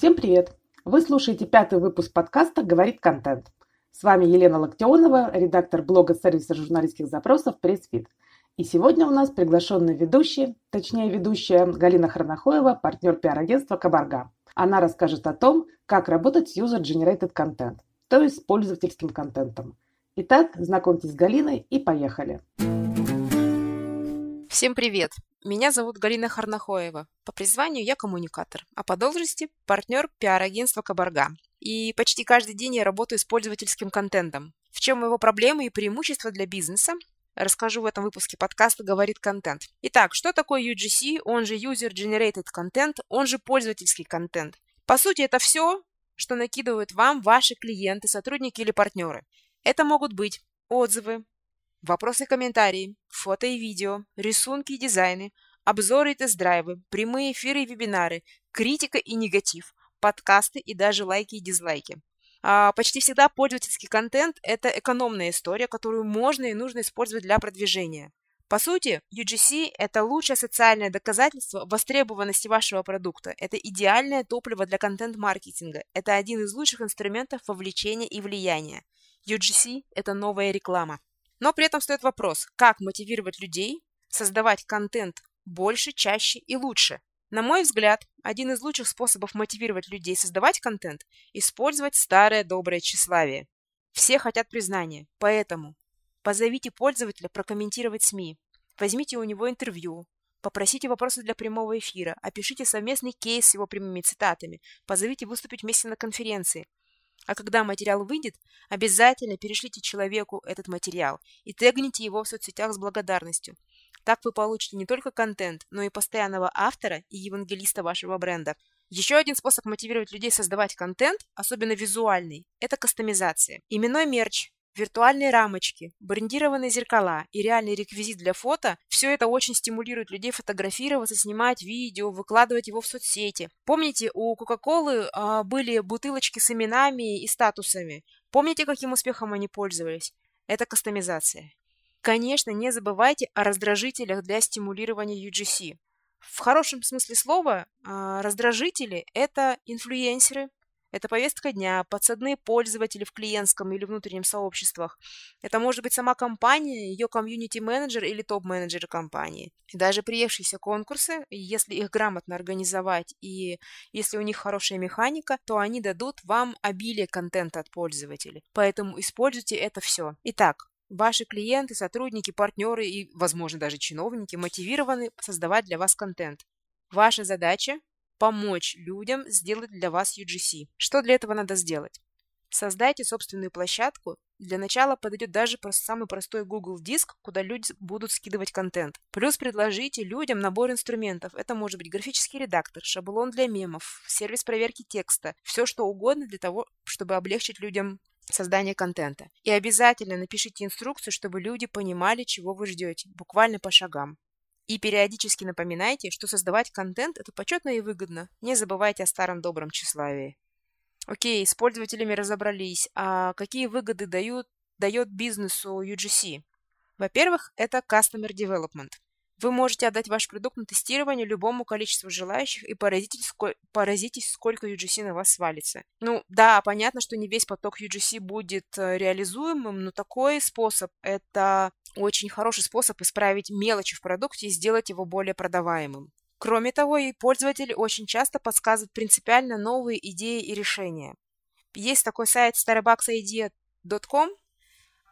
Всем привет! Вы слушаете пятый выпуск подкаста «Говорит контент». С вами Елена Локтионова, редактор блога сервиса журналистских запросов «Pressfeed». И сегодня у нас приглашенный ведущий, точнее ведущая Галина Хранахоева, партнер пиар-агентства «Кабарга». Она расскажет о том, как работать с user-generated content, то есть с пользовательским контентом. Итак, знакомьтесь с Галиной и поехали. Всем привет! Меня зовут Галина Харнахоева. По призванию я коммуникатор, а по должности партнер пиар-агентства Кабарга. И почти каждый день я работаю с пользовательским контентом. В чем его проблемы и преимущества для бизнеса? Расскажу в этом выпуске подкаста «Говорит контент». Итак, что такое UGC, он же User Generated Content, он же пользовательский контент? По сути, это все, что накидывают вам ваши клиенты, сотрудники или партнеры. Это могут быть отзывы, Вопросы и комментарии, фото и видео, рисунки и дизайны, обзоры и тест-драйвы, прямые эфиры и вебинары, критика и негатив, подкасты и даже лайки и дизлайки. А, почти всегда пользовательский контент – это экономная история, которую можно и нужно использовать для продвижения. По сути, UGC – это лучшее социальное доказательство востребованности вашего продукта. Это идеальное топливо для контент-маркетинга. Это один из лучших инструментов вовлечения и влияния. UGC – это новая реклама. Но при этом стоит вопрос, как мотивировать людей создавать контент больше, чаще и лучше. На мой взгляд, один из лучших способов мотивировать людей создавать контент – использовать старое доброе тщеславие. Все хотят признания, поэтому позовите пользователя прокомментировать СМИ, возьмите у него интервью, попросите вопросы для прямого эфира, опишите совместный кейс с его прямыми цитатами, позовите выступить вместе на конференции – а когда материал выйдет, обязательно перешлите человеку этот материал и тегните его в соцсетях с благодарностью. Так вы получите не только контент, но и постоянного автора и евангелиста вашего бренда. Еще один способ мотивировать людей создавать контент, особенно визуальный, это кастомизация. Именной мерч, Виртуальные рамочки, брендированные зеркала и реальный реквизит для фото – все это очень стимулирует людей фотографироваться, снимать видео, выкладывать его в соцсети. Помните, у Кока-Колы а, были бутылочки с именами и статусами? Помните, каким успехом они пользовались? Это кастомизация. Конечно, не забывайте о раздражителях для стимулирования UGC. В хорошем смысле слова, а, раздражители – это инфлюенсеры, это повестка дня, подсадные пользователи в клиентском или внутреннем сообществах. Это может быть сама компания, ее комьюнити-менеджер или топ-менеджер компании. Даже приевшиеся конкурсы, если их грамотно организовать и если у них хорошая механика, то они дадут вам обилие контента от пользователей. Поэтому используйте это все. Итак, Ваши клиенты, сотрудники, партнеры и, возможно, даже чиновники мотивированы создавать для вас контент. Ваша задача помочь людям сделать для вас UGC. Что для этого надо сделать? Создайте собственную площадку. Для начала подойдет даже самый простой Google Диск, куда люди будут скидывать контент. Плюс предложите людям набор инструментов. Это может быть графический редактор, шаблон для мемов, сервис проверки текста. Все что угодно для того, чтобы облегчить людям создание контента. И обязательно напишите инструкцию, чтобы люди понимали, чего вы ждете, буквально по шагам. И периодически напоминайте, что создавать контент – это почетно и выгодно. Не забывайте о старом добром тщеславии. Окей, с пользователями разобрались. А какие выгоды дают, дает бизнесу UGC? Во-первых, это Customer Development. Вы можете отдать ваш продукт на тестирование любому количеству желающих и поразитесь, поразитесь, сколько UGC на вас свалится. Ну да, понятно, что не весь поток UGC будет э, реализуемым, но такой способ – это очень хороший способ исправить мелочи в продукте и сделать его более продаваемым. Кроме того, и пользователи очень часто подсказывают принципиально новые идеи и решения. Есть такой сайт starbucksidea.com,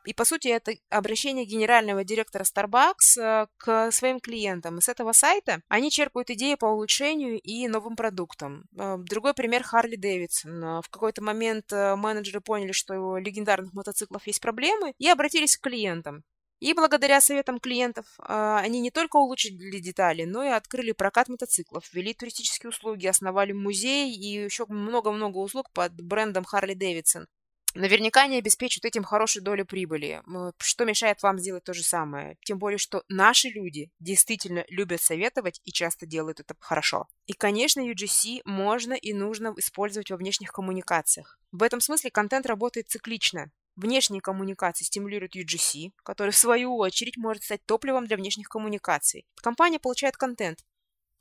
и, по сути, это обращение генерального директора Starbucks э, к своим клиентам. И с этого сайта они черпают идеи по улучшению и новым продуктам. Э, другой пример Харли Дэвидсон. В какой-то момент э, менеджеры поняли, что у легендарных мотоциклов есть проблемы, и обратились к клиентам. И благодаря советам клиентов они не только улучшили детали, но и открыли прокат мотоциклов, ввели туристические услуги, основали музей и еще много-много услуг под брендом Harley Davidson. Наверняка они обеспечат этим хорошую долю прибыли. Что мешает вам сделать то же самое? Тем более, что наши люди действительно любят советовать и часто делают это хорошо. И, конечно, UGC можно и нужно использовать во внешних коммуникациях. В этом смысле контент работает циклично. Внешние коммуникации стимулируют UGC, который в свою очередь может стать топливом для внешних коммуникаций. Компания получает контент,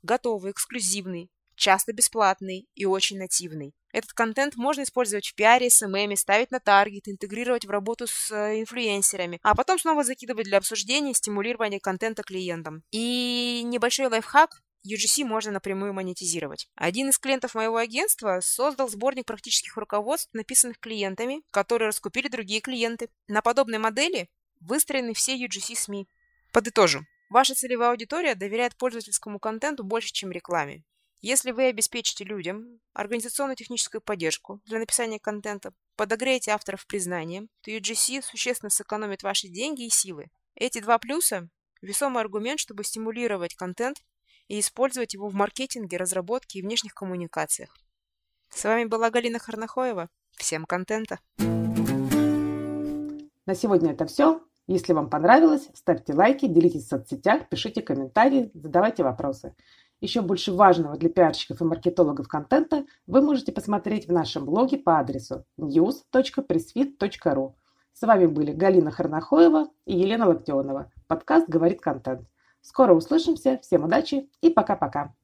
готовый, эксклюзивный, часто бесплатный и очень нативный. Этот контент можно использовать в пиаре, SMM, ставить на таргет, интегрировать в работу с э, инфлюенсерами, а потом снова закидывать для обсуждения и стимулирования контента клиентам. И небольшой лайфхак UGC можно напрямую монетизировать. Один из клиентов моего агентства создал сборник практических руководств, написанных клиентами, которые раскупили другие клиенты. На подобной модели выстроены все UGC СМИ. Подытожу. Ваша целевая аудитория доверяет пользовательскому контенту больше, чем рекламе. Если вы обеспечите людям организационно-техническую поддержку для написания контента, подогреете авторов признанием, то UGC существенно сэкономит ваши деньги и силы. Эти два плюса – весомый аргумент, чтобы стимулировать контент и использовать его в маркетинге, разработке и внешних коммуникациях. С вами была Галина Харнахоева. Всем контента! На сегодня это все. Если вам понравилось, ставьте лайки, делитесь в соцсетях, пишите комментарии, задавайте вопросы. Еще больше важного для пиарщиков и маркетологов контента вы можете посмотреть в нашем блоге по адресу news.pressfit.ru. С вами были Галина Харнахоева и Елена Локтионова. Подкаст «Говорит контент». Скоро услышимся. Всем удачи и пока-пока.